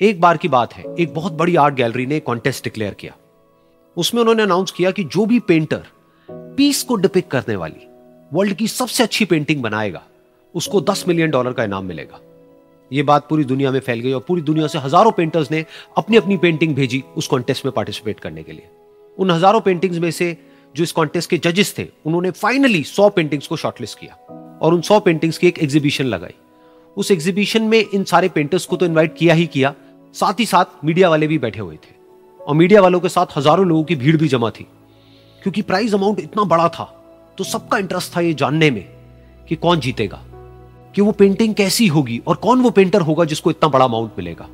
एक बार की बात है, एक बहुत बड़ी आर्ट गैलरी ने कॉन्टेस्ट डिक्लेयर किया। उसमें उन्होंने अनाउंस किया कि जो भी पेंटर पीस को डिपिक करने वाली वर्ल्ड की सबसे अच्छी पेंटिंग बनाएगा, उसको 10 मिलियन डॉलर का इनाम मिलेगा। यह बात पूरी दुनिया में फैल गई और पूरी दुनिया से हज़ारों पेंटर्स ने अपनी अपनी पेंटिंग भेजी उस कॉन्टेस्ट में पार्टिसिपेट करने के लिए। उन हज़ारों पेंटिंग्स में से जो इस कॉन्टेस्ट के जजेस थे, उन्होंने फाइनली सौ पेंटिंग्स को शॉर्टलिस्ट किया और उन सौ पेंटिंग्स की एक एग्जीबिशन लगाई। उस एग्जीबिशन में इन सारे पेंटर्स को तो इन्वाइट किया ही किया साथ ही साथ मीडिया वाले भी बैठे हुए थे। और मीडिया वालों के साथ हज़ारों लोगों की भीड़ भी जमा थी। क्योंकि प्राइज अमाउंट इतना बड़ा था तो सबका इंटरेस्ट था ये जानने में कि कौन जीतेगा, कि वो पेंटिंग कैसी होगी और कौन वो पेंटर होगा जिसको इतना बड़ा अमाउंट मिलेगा।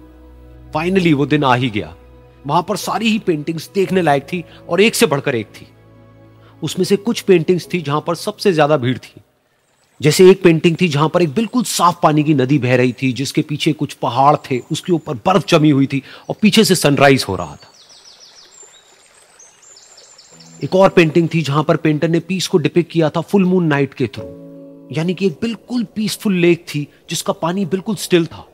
फाइनली वो दिन आ ही गया। वहाँ पर सारी ही पेंटिंग्स देखने लायक थी और एक से बढ़कर एक थी। उसमें से कुछ पेंटिंग्स थी जहाँ पर सबसे ज़्यादा भीड़ थी। जैसे एक पेंटिंग थी जहाँ पर एक बिल्कुल साफ़ पानी की नदी बह रही थी, जिसके पीछे कुछ पहाड़ थे, उसके ऊपर बर्फ़ जमी हुई थी और पीछे से सनराइज हो रहा था। एक और पेंटिंग थी जहाँ पर पेंटर ने पीस को डिपिक किया था फुल मून नाइट के थ्रू यानी कि एक बिल्कुल पीसफुल लेक थी, जिसका पानी बिल्कुल स्टिल था।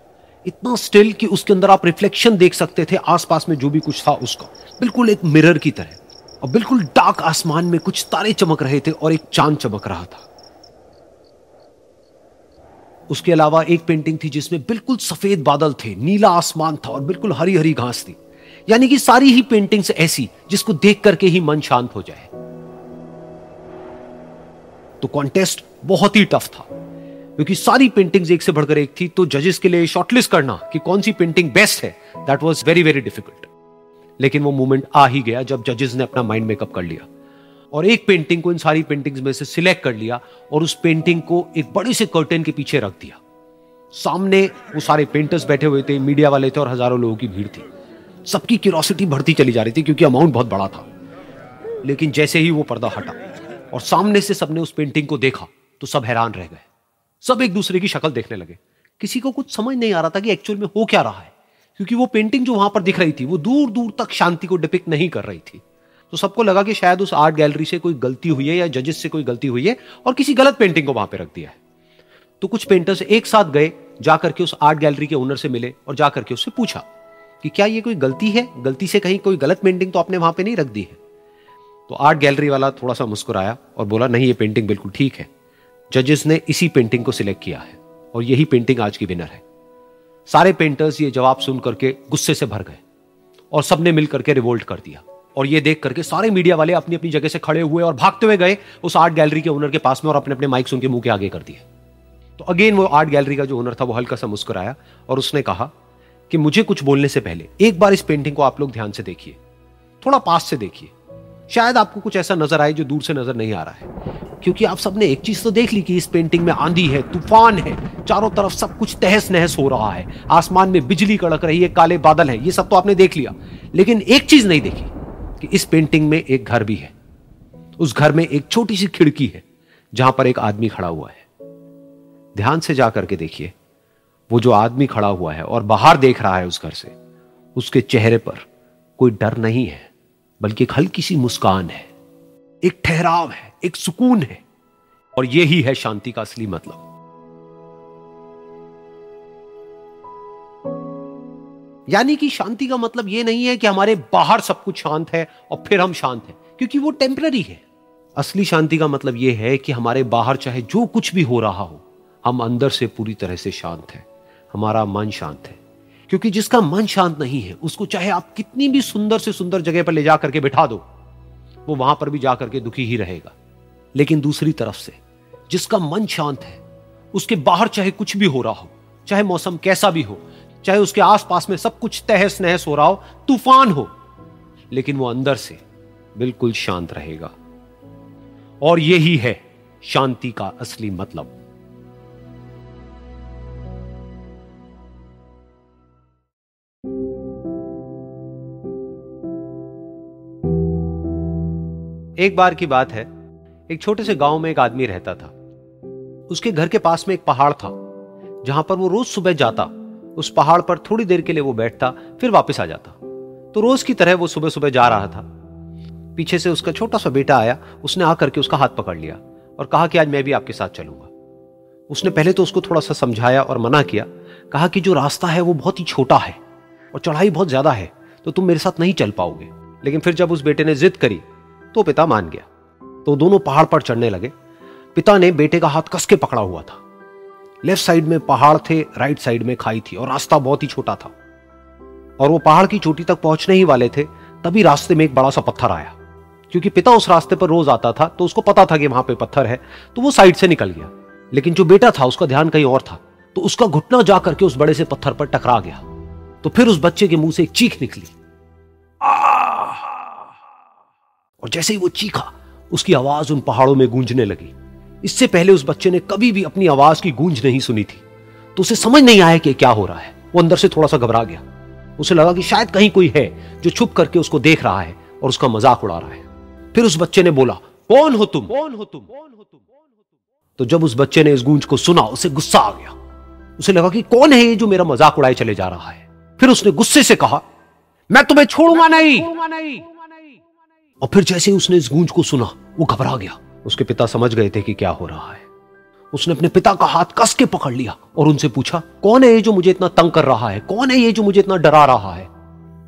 इतना स्टिल कि उसके अंदर आप रिफ्लेक्शन देख सकते थे, आसपास में जो भी कुछ था उसका। बिल्कुल एक मिरर की तरह। और बिल्कुल डार्क आसमान में कुछ तारे चमक रहे थे और एक चाँद चमक रहा था। उसके अलावा एक पेंटिंग थी जिसमें बिल्कुल सफ़ेद बादल थे, नीला आसमान था और बिल्कुल हरी हरी घास थी। यानी कि सारी ही पेंटिंग्स ऐसी जिसको देख करके ही मन शांत हो जाए। तो कॉन्टेस्ट बहुत ही टफ था, क्योंकि सारी पेंटिंग्स एक से बढ़कर एक थी। तो जजेस के लिए शॉर्टलिस्ट करना कि कौन सी पेंटिंग बेस्ट है that was very very difficult लेकिन वो मोमेंट आ ही गया जब जजेस ने अपना माइंड मेकअप कर लिया। और एक पेंटिंग को इन सारी पेंटिंग्स में से सिलेक्ट कर लिया और उस पेंटिंग को एक बड़े से कर्टेन के पीछे रख दिया। सामने वो सारे पेंटर्स बैठे हुए थे मीडिया वाले थे और हज़ारों लोगों की भीड़ थी। सबकी क्यूरोसिटी बढ़ती चली जा रही थी क्योंकि अमाउंट बहुत बड़ा था। लेकिन जैसे ही वो पर्दा हटा और सामने से सबने उस पेंटिंग को देखा तो सब हैरान रह गए। सब एक दूसरे की शक्ल देखने लगे। किसी को कुछ समझ नहीं आ रहा था कि एक्चुअल में हो क्या रहा है। क्योंकि वो पेंटिंग जो वहाँ पर दिख रही थी, वो दूर दूर तक शांति को डिपिक्ट नहीं कर रही थी। तो सबको लगा कि शायद उस आर्ट गैलरी से कोई गलती हुई है या जजेस से कोई गलती हुई है और किसी गलत पेंटिंग को वहाँ पर रख दिया है। तो कुछ पेंटर्स एक साथ गए, जाकर के उस आर्ट गैलरी के ओनर से मिले और जाकर के उससे पूछा कि क्या ये कोई गलती है? गलती से कहीं कोई गलत पेंटिंग तो आपने वहाँ पे नहीं रख दी है? तो आर्ट गैलरी वाला थोड़ा सा मुस्कुराया और बोला, नहीं, ये पेंटिंग बिल्कुल ठीक है। जजेस ने इसी पेंटिंग को सिलेक्ट किया है और यही पेंटिंग आज की विनर है। सारे पेंटर्स ये जवाब सुन करके गुस्से से भर गए और सबने मिल करके रिवोल्ट कर दिया। और ये देख करके सारे मीडिया वाले अपनी अपनी जगह से खड़े हुए और भागते हुए गए उस आर्ट गैलरी के ओनर के पास में और अपने अपने माइक्स उनके मुँह के आगे कर दिए। तो अगेन वो आर्ट गैलरी का जो ओनर था वो हल्का सा मुस्कुराया और उसने कहा कि मुझे कुछ बोलने से पहले एक बार इस पेंटिंग को आप लोग ध्यान से देखिए। थोड़ा पास से देखिए। शायद आपको कुछ ऐसा नज़र आए जो दूर से नज़र नहीं आ रहा है। क्योंकि आप सबने एक चीज़ तो देख ली कि इस पेंटिंग में आंधी है, तूफ़ान है, चारों तरफ़ सब कुछ तहस नहस हो रहा है। आसमान में बिजली कड़क रही है, काले बादल है, ये सब तो आपने देख लिया। लेकिन एक चीज़ नहीं देखी। कि इस पेंटिंग में एक घर भी है। उस घर में एक छोटी सी खिड़की है, जहाँ पर एक आदमी खड़ा हुआ है। ध्यान से जाकर के देखिए, वो जो आदमी खड़ा हुआ है और बाहर देख रहा है उस घर से, उसके चेहरे पर कोई डर नहीं है, बल्कि एक हल्की सी मुस्कान है। एक ठहराव है, एक सुकून है, और यही है शांति का असली मतलब। यानी कि शांति का मतलब यह नहीं है कि हमारे बाहर सब कुछ शांत है और फिर हम शांत हैं, क्योंकि वो टेम्पररी है। असली शांति का मतलब यह है कि हमारे बाहर चाहे जो कुछ भी हो रहा हो, हम अंदर से पूरी तरह से शांत है। हमारा मन शांत है, क्योंकि जिसका मन शांत नहीं है, उसको चाहे आप कितनी भी सुंदर से सुंदर जगह पर ले जा करके बिठा दो, वो वहाँ पर भी जाकर के दुखी ही रहेगा। लेकिन दूसरी तरफ़ से, जिसका मन शांत है, उसके बाहर चाहे कुछ भी हो रहा हो, चाहे मौसम कैसा भी हो चाहे उसके आसपास में सब कुछ तहस नहस हो रहा हो, तूफ़ान हो, लेकिन वो अंदर से बिल्कुल शांत रहेगा। और यही है शांति का असली मतलब। एक बार की बात है, एक छोटे से गाँव में एक आदमी रहता था। उसके घर के पास में एक पहाड़ था, जहाँ पर वो रोज सुबह जाता। उस पहाड़ पर थोड़ी देर के लिए वो बैठता, फिर वापस आ जाता। तो रोज की तरह वो सुबह सुबह जा रहा था। पीछे से उसका छोटा सा बेटा आया, उसने आकर के उसका हाथ पकड़ लिया और कहा कि आज मैं भी आपके साथ चलूँगा। उसने पहले तो उसको थोड़ा सा समझाया और मना किया, कहा कि जो रास्ता है वो बहुत ही छोटा है और चढ़ाई बहुत ज़्यादा है तो तुम मेरे साथ नहीं चल पाओगे। लेकिन फिर जब उस बेटे ने जिद करी तो पिता मान गया। तो दोनों पहाड़ पर चढ़ने लगे। पिता ने बेटे का हाथ कस के पकड़ा हुआ था। लेफ़्ट साइड में पहाड़ थे, राइट साइड में खाई थी और रास्ता बहुत ही छोटा था। और वो पहाड़ की चोटी तक पहुँचने ही वाले थे, तभी रास्ते में एक बड़ा सा पत्थर आया। क्योंकि पिता उस रास्ते पर रोज आता था तो उसको पता था कि वहाँ पे पत्थर है तो वो साइड से निकल गया। लेकिन जो बेटा था, उसका ध्यान कहीं और था तो उसका घुटना जा करके उस बड़े से पत्थर पर टकरा गया। तो फिर उस बच्चे के मुँह से एक चीख निकली। और जैसे ही वो चीखा, उसकी आवाज़ उन पहाड़ों में गूंजने लगी। इससे पहले उस बच्चे ने कभी भी अपनी आवाज़ की गूंज नहीं सुनी थी। तो उसे समझ नहीं आया कि क्या हो रहा है। वो अंदर से थोड़ा सा घबरा गया। उसे लगा कि शायद कहीं कोई है जो छुप करके उसको देख रहा है और उसका मज़ाक उड़ा रहा है। फिर उस बच्चे ने बोला कौन हो तुम? कौन हो तुम? कौन हो तुम? तो जब उस बच्चे ने इस गूंज को सुना उसे गुस्सा आ गया। उसे लगा कि कौन है ये जो मेरा मज़ाक उड़ाए चले जा रहा है? फिर उसने गुस्से से कहा मैं तुम्हें छोड़ूँगा नहीं! और फिर जैसे उसने इस गूंज को सुना वो घबरा गया। उसके पिता समझ गए थे कि क्या हो रहा है। उसने अपने पिता का हाथ कस के पकड़ लिया और उनसे पूछा कौन है ये जो मुझे इतना तंग कर रहा है? कौन है ये जो मुझे इतना डरा रहा है?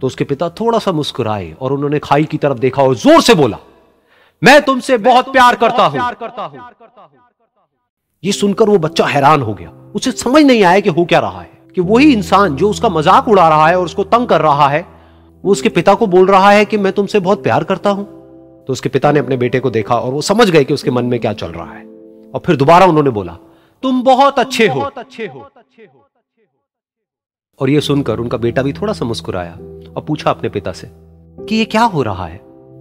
तो उसके पिता थोड़ा सा मुस्कुराए और उन्होंने खाई की तरफ़ देखा और ज़ोर से बोला मैं तुमसे बहुत प्यार करता हूँ। ये सुनकर वो बच्चा हैरान हो गया। उसे समझ नहीं आया कि हो क्या रहा है कि वही इंसान जो उसका मज़ाक उड़ा रहा है और उसको तंग कर रहा है वो उसके पिता को बोल रहा है कि मैं तुमसे बहुत प्यार करता हूँ। तो उसके पिता ने अपने बेटे को देखा और वो समझ गए कि उसके मन में क्या चल रहा है। और फिर दोबारा उन्होंने बोला, तुम बहुत अच्छे हो। अच्छे हो और ये सुनकर उनका बेटा भी थोड़ा सा मुस्कुराया और पूछा अपने पिता से कि ये क्या हो रहा है?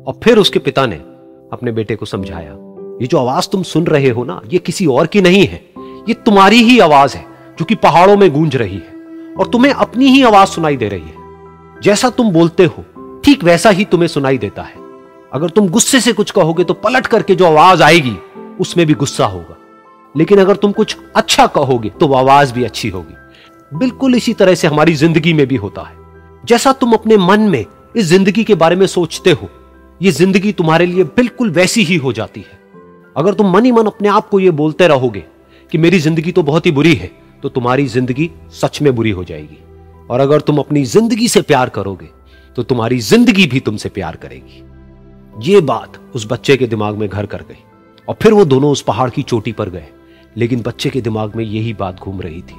और फिर उसके पिता ने अपने बेटे को समझाया, ये जो आवाज़ तुम सुन रहे हो ना, ये किसी और की नहीं है। ये तुम्हारी ही आवाज़ है, जो कि पहाड़ों में गूंज रही है और तुम्हें अपनी ही आवाज़ सुनाई दे रही है। जैसा तुम बोलते हो, ठीक वैसा ही तुम्हें सुनाई देता है। अगर तुम गुस्से से कुछ कहोगे तो पलट करके जो आवाज़ आएगी, उसमें भी गुस्सा होगा। लेकिन अगर तुम कुछ अच्छा कहोगे तो आवाज़ भी अच्छी होगी। बिल्कुल इसी तरह से हमारी ज़िंदगी में भी होता है। जैसा तुम अपने मन में इस ज़िंदगी के बारे में सोचते हो, ये ज़िंदगी तुम्हारे लिए बिल्कुल वैसी ही हो जाती है। अगर तुम मन ही मन अपने आप को यह बोलते रहोगे कि मेरी ज़िंदगी तो बहुत ही बुरी है तो तुम्हारी ज़िंदगी सच में बुरी हो जाएगी। और अगर तुम अपनी ज़िंदगी से प्यार करोगे तो तुम्हारी ज़िंदगी भी तुमसे प्यार करेगी। ये बात उस बच्चे के दिमाग में घर कर गई और फिर वो दोनों उस पहाड़ की चोटी पर गए, लेकिन बच्चे के दिमाग में यही बात घूम रही थी।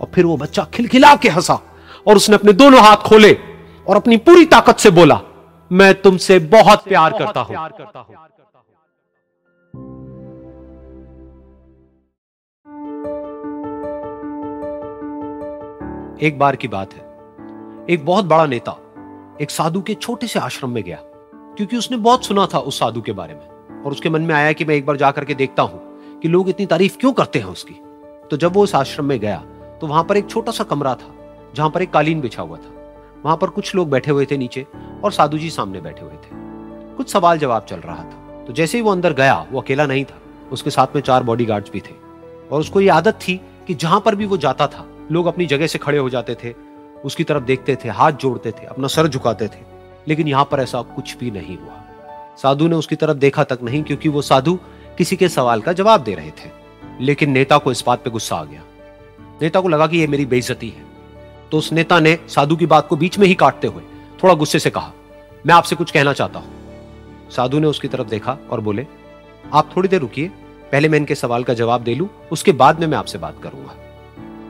और फिर वो बच्चा खिलखिला के हंसा और उसने अपने दोनों हाथ खोले और अपनी पूरी ताकत से बोला, मैं तुमसे बहुत प्यार करता हूँ। एक बार की बात है। एक बहुत बड़ा नेता एक साधु के छोटे से आश्रम में गया। क्योंकि उसने बहुत सुना था उस साधु के बारे में। और उसके मन में आया कि मैं एक बार जाकर के देखता हूँ कि लोग इतनी तारीफ़ क्यों करते हैं उसकी। तो जब वो उस आश्रम में गया तो वहाँ पर एक छोटा सा कमरा था, जहाँ पर एक कालीन बिछा हुआ था। वहाँ पर कुछ लोग बैठे हुए थे नीचे और साधु जी सामने बैठे हुए थे। कुछ सवाल जवाब चल रहा था। तो जैसे ही वो अंदर गया, वो अकेला नहीं था। उसके साथ में चार बॉडी भी थे। और उसको ये आदत थी कि जहाँ पर भी वो जाता था, लोग अपनी जगह से खड़े हो जाते थे, उसकी तरफ़ देखते थे, हाथ जोड़ते थे, अपना सर झुकाते थे। लेकिन यहाँ पर ऐसा कुछ भी नहीं हुआ। साधु ने उसकी तरफ़ देखा तक नहीं, क्योंकि वो साधु किसी के सवाल का जवाब दे रहे थे। लेकिन नेता को इस बात पे गुस्सा आ गया। नेता को लगा कि ये मेरी बेइज्जती है। तो उस नेता ने साधु की बात को बीच में ही काटते हुए थोड़ा गुस्से से कहा, मैं आपसे कुछ कहना चाहता हूँ। साधु ने उसकी तरफ़ देखा और बोले, आप थोड़ी देर रुकिए, पहले मैं इनके सवाल का जवाब दे लू, उसके बाद में मैं आपसे बात करूँगा।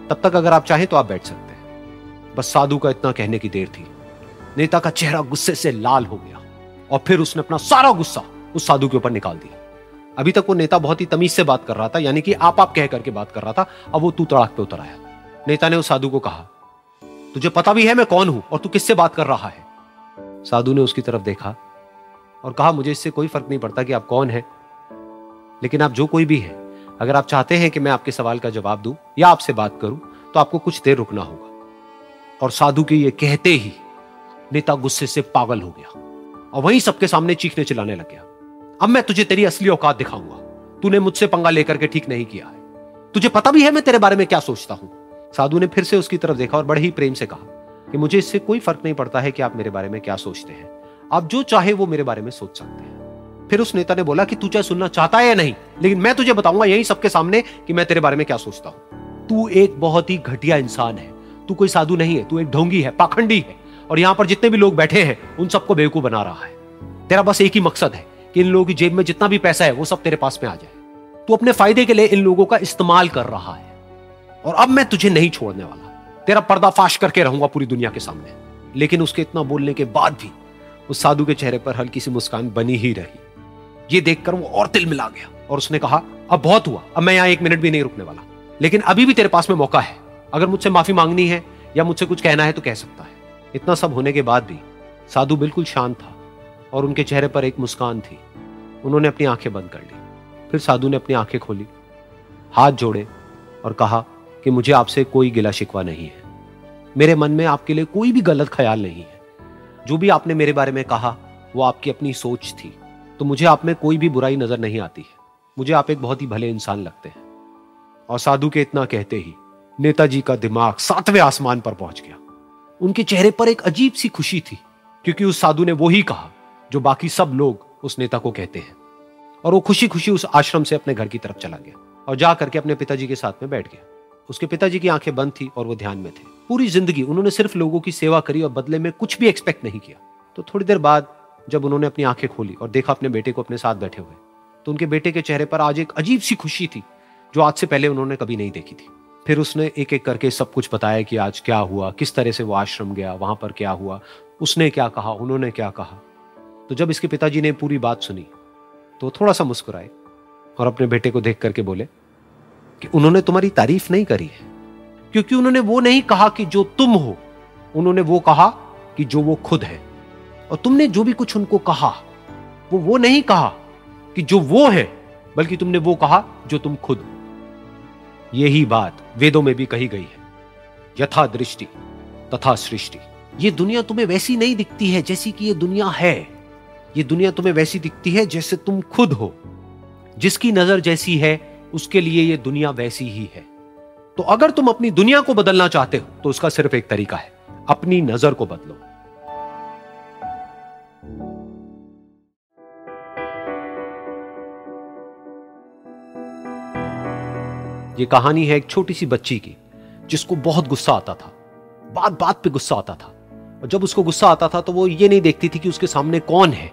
तब तक अगर आप चाहें तो आप बैठ सकते हैं। बस साधु का इतना कहने की देर थी। नेता का चेहरा गुस्से से लाल हो गया और फिर उसने अपना सारा गुस्सा उस साधु के ऊपर निकाल दिया। अभी तक वो नेता बहुत ही तमीज से बात कर रहा था, यानी कि आप आप कह करके बात कर रहा था, अब वो तू तड़ाक पे उतर आया। नेता ने उस साधु को कहा, तुझे पता भी है मैं कौन हूँ और तू किससे बात कर रहा है? साधु ने उसकी तरफ़ देखा और कहा, मुझे इससे कोई फ़र्क नहीं पड़ता कि आप कौन है, लेकिन आप जो कोई भी है, अगर आप चाहते हैं कि मैं आपके सवाल का जवाब दूँ या आपसे बात करूँ तो आपको कुछ देर रुकना होगा। और साधु के ये कहते ही नेता गुस्से से पागल हो गया और वहीं सबके सामने चीखने चिल्लाने लग गया। अब मैं तुझे तेरी असली औकात दिखाऊँगा। तूने मुझसे पंगा लेकर के ठीक नहीं किया है। तुझे पता भी है मैं तेरे बारे में क्या सोचता हूँ। साधु ने फिर से उसकी तरफ़ देखा और बड़े ही प्रेम से कहा कि मुझे इससे कोई फ़र्क नहीं पड़ता है कि आप मेरे बारे में क्या सोचते हैं। आप जो चाहे वो मेरे बारे में सोच सकते हैं। फिर उस नेता ने बोला कि तू चाहे सुनना चाहता है या नहीं, लेकिन मैं तुझे बताऊँगा यही सबके सामने कि मैं तेरे बारे में क्या सोचता हूँ। तू एक बहुत ही घटिया इंसान है। तू कोई साधु नहीं है, तू एक ढोंगी है, पाखंडी है। और यहाँ पर जितने भी लोग बैठे हैं, उन सबको बेवकूफ़ बना रहा है। तेरा बस एक ही मकसद है कि इन लोगों की जेब में जितना भी पैसा है, वो सब तेरे पास में आ जाए। तू अपने फ़ायदे के लिए इन लोगों का इस्तेमाल कर रहा है। और अब मैं तुझे नहीं छोड़ने वाला। तेरा पर्दाफाश करके रहूँगा पूरी दुनिया के सामने। लेकिन उसके इतना बोलने के बाद भी उस साधु के चेहरे पर हल्की सी मुस्कान बनी ही रही। ये देखकर वो और तिल मिला गया और उसने कहा, अब बहुत हुआ। अब मैं यहाँ एक मिनट भी नहीं रुकने वाला। लेकिन अभी भी तेरे पास में मौका है। अगर मुझसे माफ़ी मांगनी है या मुझसे कुछ कहना है तो कह सकता है। इतना सब होने के बाद भी साधु बिल्कुल शांत था और उनके चेहरे पर एक मुस्कान थी। उन्होंने अपनी आँखें बंद कर ली। फिर साधु ने अपनी आँखें खोली, हाथ जोड़े और कहा कि मुझे आपसे कोई गिला शिकवा नहीं है। मेरे मन में आपके लिए कोई भी गलत ख्याल नहीं है। जो भी आपने मेरे बारे में कहा, वो आपकी अपनी सोच थी। तो मुझे आप में कोई भी बुराई नज़र नहीं आती है। मुझे आप एक बहुत ही भले इंसान लगते हैं। और साधु के इतना कहते ही नेताजी का दिमाग सातवें आसमान पर पहुँच गया। उनके चेहरे पर एक अजीब सी खुशी थी, क्योंकि उस साधु ने वो ही कहा जो बाकी सब लोग उस नेता को कहते हैं। और वो खुशी खुशी उस आश्रम से अपने घर की तरफ़ चला गया और जा करके अपने पिताजी के साथ में बैठ गया। उसके पिताजी की आँखें बंद थी और वो ध्यान में थे। पूरी ज़िंदगी उन्होंने सिर्फ़ लोगों की सेवा करी और बदले में कुछ भी एक्सपेक्ट नहीं किया। तो थोड़ी देर बाद जब उन्होंने अपनी आँखें खोली और देखा अपने बेटे को अपने साथ बैठे हुए तो उनके बेटे के चेहरे पर आज एक अजीब सी खुशी थी जो आज से पहले उन्होंने कभी नहीं देखी थी। फिर उसने एक एक करके सब कुछ बताया कि आज क्या हुआ, किस तरह से वो आश्रम गया, वहाँ पर क्या हुआ, उसने क्या कहा, उन्होंने क्या कहा। तो जब इसके पिताजी ने पूरी बात सुनी तो थोड़ा सा मुस्कुराए और अपने बेटे को देख करके बोले कि उन्होंने तुम्हारी तारीफ़ नहीं करी है, क्योंकि उन्होंने वो नहीं कहा कि जो तुम हो, उन्होंने वो कहा कि जो वो खुद है। और तुमने जो भी कुछ उनको कहा, वो वो नहीं कहा कि जो वो है, बल्कि तुमने वो कहा जो तुम खुद यही बात वेदों में भी कही गई है। यथा दृष्टि, तथा सृष्टि। ये दुनिया तुम्हें वैसी नहीं दिखती है जैसी कि ये दुनिया है। ये दुनिया तुम्हें वैसी दिखती है जैसे तुम खुद हो। जिसकी नज़र जैसी है, उसके लिए ये दुनिया वैसी ही है। तो अगर तुम अपनी दुनिया को बदलना चाहते हो तो उसका सिर्फ़ एक तरीका है, अपनी नज़र को बदलो। ये कहानी है एक छोटी सी बच्ची की, जिसको बहुत गुस्सा आता था। बात बात पे गुस्सा आता था। और जब उसको गुस्सा आता था तो वो ये नहीं देखती थी कि उसके सामने कौन है।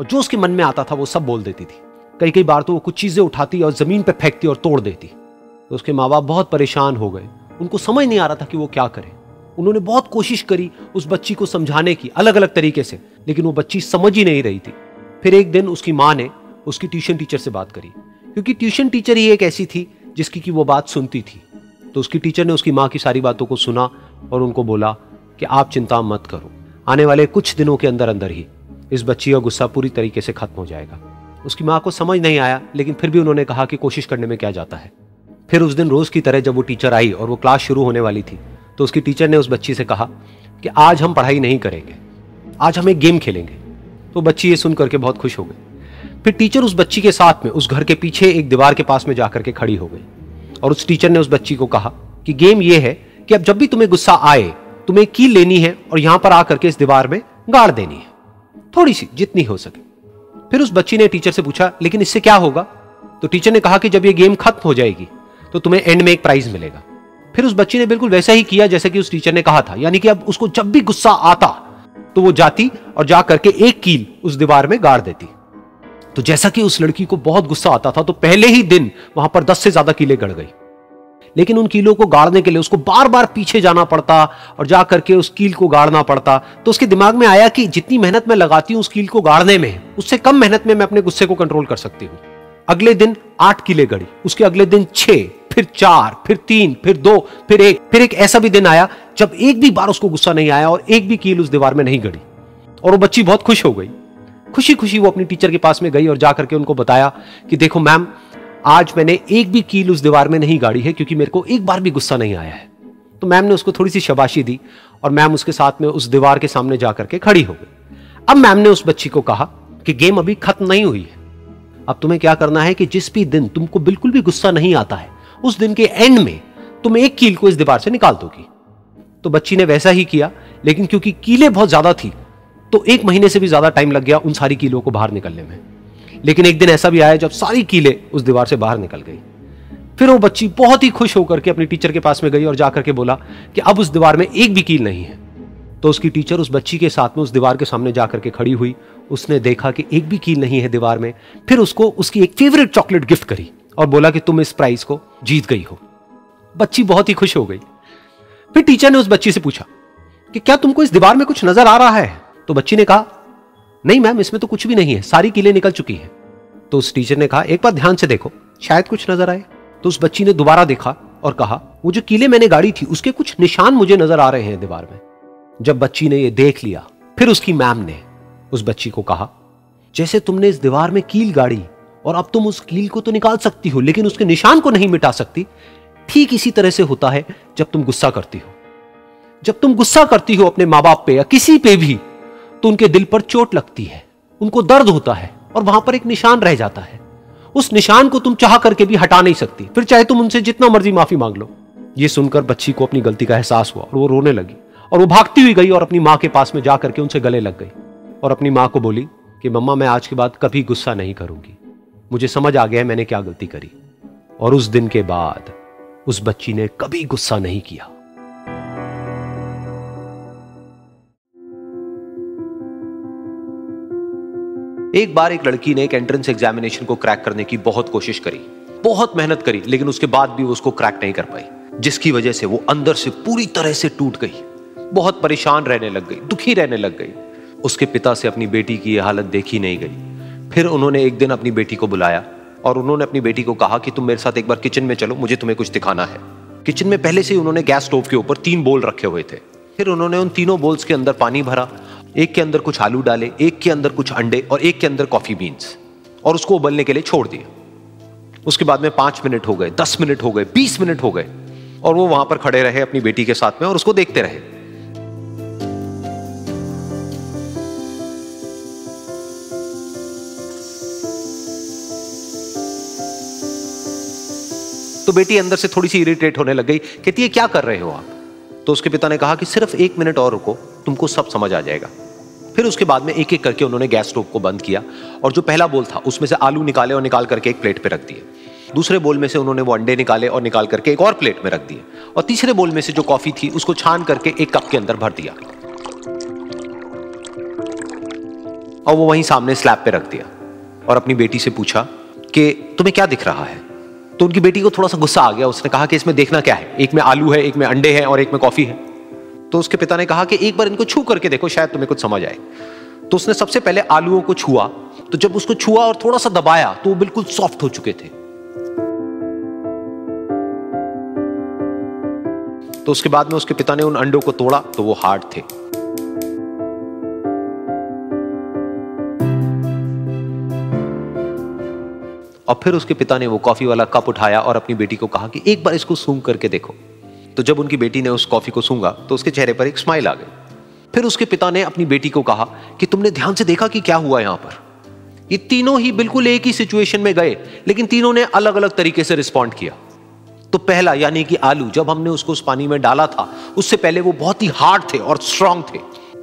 और जो उसके मन में आता था वो सब बोल देती थी। कई कई बार तो वो कुछ चीज़ें उठाती और ज़मीन पर फेंकती और तोड़ देती। तो उसके माँ बाप बहुत परेशान हो गए। उनको समझ नहीं आ रहा था कि वो क्या करें। उन्होंने बहुत कोशिश करी उस बच्ची को समझाने की अलग अलग तरीके से, लेकिन वो बच्ची समझ ही नहीं रही थी। फिर एक दिन उसकी माँ ने उसकी ट्यूशन टीचर से बात करी। क्योंकि ट्यूशन टीचर ही एक ऐसी थी जिसकी की वो बात सुनती थी। तो उसकी टीचर ने उसकी माँ की सारी बातों को सुना और उनको बोला कि आप चिंता मत करो, आने वाले कुछ दिनों के अंदर अंदर ही इस बच्ची का गुस्सा पूरी तरीके से खत्म हो जाएगा। उसकी माँ को समझ नहीं आया, लेकिन फिर भी उन्होंने कहा कि कोशिश करने में क्या जाता है। फिर उस दिन रोज की तरह जब वो टीचर आई और वो क्लास शुरू होने वाली थी तो उसकी टीचर ने उस बच्ची से कहा कि आज हम पढ़ाई नहीं करेंगे, आज हम एक गेम खेलेंगे। तो बच्ची ये सुन करके बहुत खुश हो गई। फिर टीचर उस बच्ची के साथ में, उस घर के पीछे एक दीवार के पास में जाकर के खड़ी हो गई। और उस टीचर ने उस बच्ची को कहा कि गेम ये है कि अब जब भी तुम्हें गुस्सा आए, तुम्हें कील लेनी है और यहाँ पर आकर के इस दीवार में गाड़ देनी है। थोड़ी सी जितनी हो सके। फिर उस बच्ची ने टीचर से पूछा, लेकिन इससे क्या होगा? तो टीचर ने कहा कि जब ये गेम खत्म हो जाएगी तो तुम्हें एंड में एक प्राइज मिलेगा। फिर उस बच्ची ने बिल्कुल वैसा ही किया जैसे कि उस टीचर ने कहा था, यानी कि अब उसको जब भी गुस्सा आता तो वो जाती और जा करके एक कील उस दीवार में गाड़ देती। तो जैसा कि उस लड़की को बहुत गुस्सा आता था तो पहले ही दिन वहाँ पर दस से ज़्यादा कीले गड़ गई। लेकिन उन कीलों को गाड़ने के लिए उसको बार बार पीछे जाना पड़ता और जा करके उस कील को गाड़ना पड़ता। तो उसके दिमाग में आया कि जितनी मेहनत मैं लगाती हूँ उस कील को गाड़ने में, उससे कम मेहनत में मैं अपने गुस्से को कंट्रोल कर सकती हूँ। अगले दिन आठ किले गड़ी, उसके अगले दिन छह, फिर चार, फिर तीन, फिर दो, फिर एक फिर एक ऐसा भी दिन आया जब एक भी बार उसको गुस्सा नहीं आया और एक भी कील उस दीवार में नहीं गड़ी। और वो बच्ची बहुत खुश हो गई। खुशी खुशी वो अपनी टीचर के पास में गई और जाकर के उनको बताया कि देखो मैम आज मैंने एक भी कील उस दीवार में नहीं गाड़ी है क्योंकि मेरे को एक बार भी गुस्सा नहीं आया है। तो मैम ने उसको थोड़ी सी शबाशी दी और मैम उसके साथ में उस दीवार के सामने जाकर के खड़ी हो गई। अब मैम ने उस बच्ची को कहा कि गेम अभी खत्म नहीं हुई है। अब तुम्हें क्या करना है कि जिस भी दिन तुमको बिल्कुल भी गुस्सा नहीं आता है, उस दिन के एंड में तुम एक कील को इस दीवार से निकाल दोगी। तो बच्ची ने वैसा ही किया, लेकिन क्योंकि कीले बहुत ज़्यादा थी तो एक महीने से भी ज़्यादा टाइम लग गया उन सारी कीलों को बाहर निकलने में। लेकिन एक दिन ऐसा भी आया जब सारी कीले उस दीवार से बाहर निकल गई। फिर वो बच्ची बहुत ही खुश होकर के अपनी टीचर के पास में गई और जाकर के बोला कि अब उस दीवार में एक भी कील नहीं है। तो उसकी टीचर उस बच्ची के साथ में उस दीवार के सामने जाकर के खड़ी हुई। उसने देखा कि एक भी कील नहीं है दीवार में। फिर उसको उसकी एक फेवरेट चॉकलेट गिफ्ट करी और बोला कि तुम इस प्राइज को जीत गई हो। बच्ची बहुत ही खुश हो गई। फिर टीचर ने उस बच्ची से पूछा कि क्या तुमको इस दीवार में कुछ नज़र आ रहा है? तो बच्ची ने कहा, नहीं मैम, इसमें तो कुछ भी नहीं है, सारी कीलें निकल चुकी हैं। तो उस टीचर ने कहा, एक बार ध्यान से देखो, शायद कुछ नज़र आए। तो उस बच्ची ने दोबारा देखा और कहा, वो जो कीले मैंने गाड़ी थी, उसके कुछ निशान मुझे नज़र आ रहे हैं दीवार में। जब बच्ची ने ये देख लिया, फिर उसकी मैम ने उस बच्ची को कहा, जैसे तुमने इस दीवार में कील गाड़ी और अब तुम उस कील को तो निकाल सकती हो, लेकिन उसके निशान को नहीं मिटा सकती, ठीक इसी तरह से होता है जब तुम गुस्सा करती हो। जब तुम गुस्सा करती हो अपने माँ बाप पे या किसी पे भी तो उनके दिल पर चोट लगती है, उनको दर्द होता है और वहाँ पर एक निशान रह जाता है। उस निशान को तुम चाह करके भी हटा नहीं सकती। फिर चाहे तुम उनसे जितना मर्ज़ी माफ़ी मांग लो। ये सुनकर बच्ची को अपनी गलती का एहसास हुआ और वो रोने लगी और वो भागती हुई गई और अपनी माँ के पास में जाकर के उनसे गले लग गई और अपनी माँ को बोली कि, मम्मा, मैं आज के बाद कभी गुस्सा नहीं करूँगी। मुझे समझ आ गया मैंने क्या गलती करी। और उस दिन के बाद उस बच्ची ने कभी गुस्सा नहीं किया। एक बार एक लड़की ने एक एंट्रेंस एग्जामिनेशन को क्रैक करने की बहुत कोशिश करी। बहुत मेहनत करी, लेकिन उसके बाद भी वो उसको क्रैक नहीं कर पाई, जिसकी वजह से वो अंदर से पूरी तरह से टूट गई। बहुत परेशान रहने लग गई, दुखी रहने लग गई। उसके पिता से अपनी बेटी की यह हालत देखी नहीं गई। फिर उन्होंने एक दिन अपनी बेटी को बुलाया और उन्होंने अपनी बेटी को कहा कि तुम मेरे साथ एक बार किचन में चलो, मुझे तुम्हें कुछ दिखाना है। किचन में पहले से ही उन्होंने गैस स्टोव के ऊपर तीन बोल रखे हुए थे। फिर उन्होंने उन तीनों बोल्स के अंदर पानी भरा एक के अंदर कुछ आलू डाले, एक के अंदर कुछ अंडे और एक के अंदर कॉफ़ी बीन्स और उसको उबलने के लिए छोड़ दिया। उसके बाद में पाँच मिनट हो गए, दस मिनट हो गए, बीस मिनट हो गए और वो वहाँ पर खड़े रहे अपनी बेटी के साथ में और उसको देखते रहे। तो बेटी अंदर से थोड़ी सी इरिटेट होने लग गई, कहती है, क्या कर रहे हो आप? तो उसके पिता ने कहा कि सिर्फ़ एक मिनट और रुको, तुमको सब समझ आ जाएगा। फिर उसके बाद में एक एक करके उन्होंने गैस स्टोव को बंद किया और जो पहला बोल था, उसमें से आलू निकाले और निकाल करके एक प्लेट पे रख दिए। दूसरे बोल में से उन्होंने वो अंडे निकाले और निकाल करके एक और प्लेट में रख दिए और तीसरे बोल में से जो कॉफ़ी थी, उसको छान करके एक कप के अंदर भर दिया। और वो वहीं सामने स्लैब पे रख दिया और अपनी बेटी से पूछा कि, तुम्हें क्या दिख रहा है? तो उनकी बेटी को थोड़ा सा गुस्सा आ गया। उसने कहा कि इसमें देखना क्या है? एक में आलू है, एक में अंडे हैं और एक में कॉफ़ी है। तो उसके पिता ने कहा कि एक बार इनको छू करके देखो, शायद तुम्हें कुछ समझ आए। तो उसने सबसे पहले आलूओं को छुआ। तो जब उसको छुआ और थोड़ा सा दबाया तो वो बिल्कुल सॉफ्ट हो चुके थे। तो उसके बाद में उसके पिता ने उन अंडों को तोड़ा तो वो हार्ड थे। और फिर उसके पिता ने वो कॉफ़ी वाला कप उठाया और अपनी बेटी को कहा कि एक बार इसको सूंघ करके देखो। तो जब उनकी बेटी ने उस कॉफ़ी को सूंघा तो उसके चेहरे पर एक स्माइल आ गई। फिर उसके पिता ने अपनी बेटी को कहा कि तुमने ध्यान से देखा कि क्या हुआ यहाँ पर? ये तीनों ही बिल्कुल एक ही सिचुएशन में गए, लेकिन तीनों ने अलग अलग तरीके से रिस्पॉन्ड किया। तो पहला, यानी कि आलू, जब हमने उसको उस पानी में डाला था, उससे पहले वो बहुत ही हार्ड थे और स्ट्रांग थे।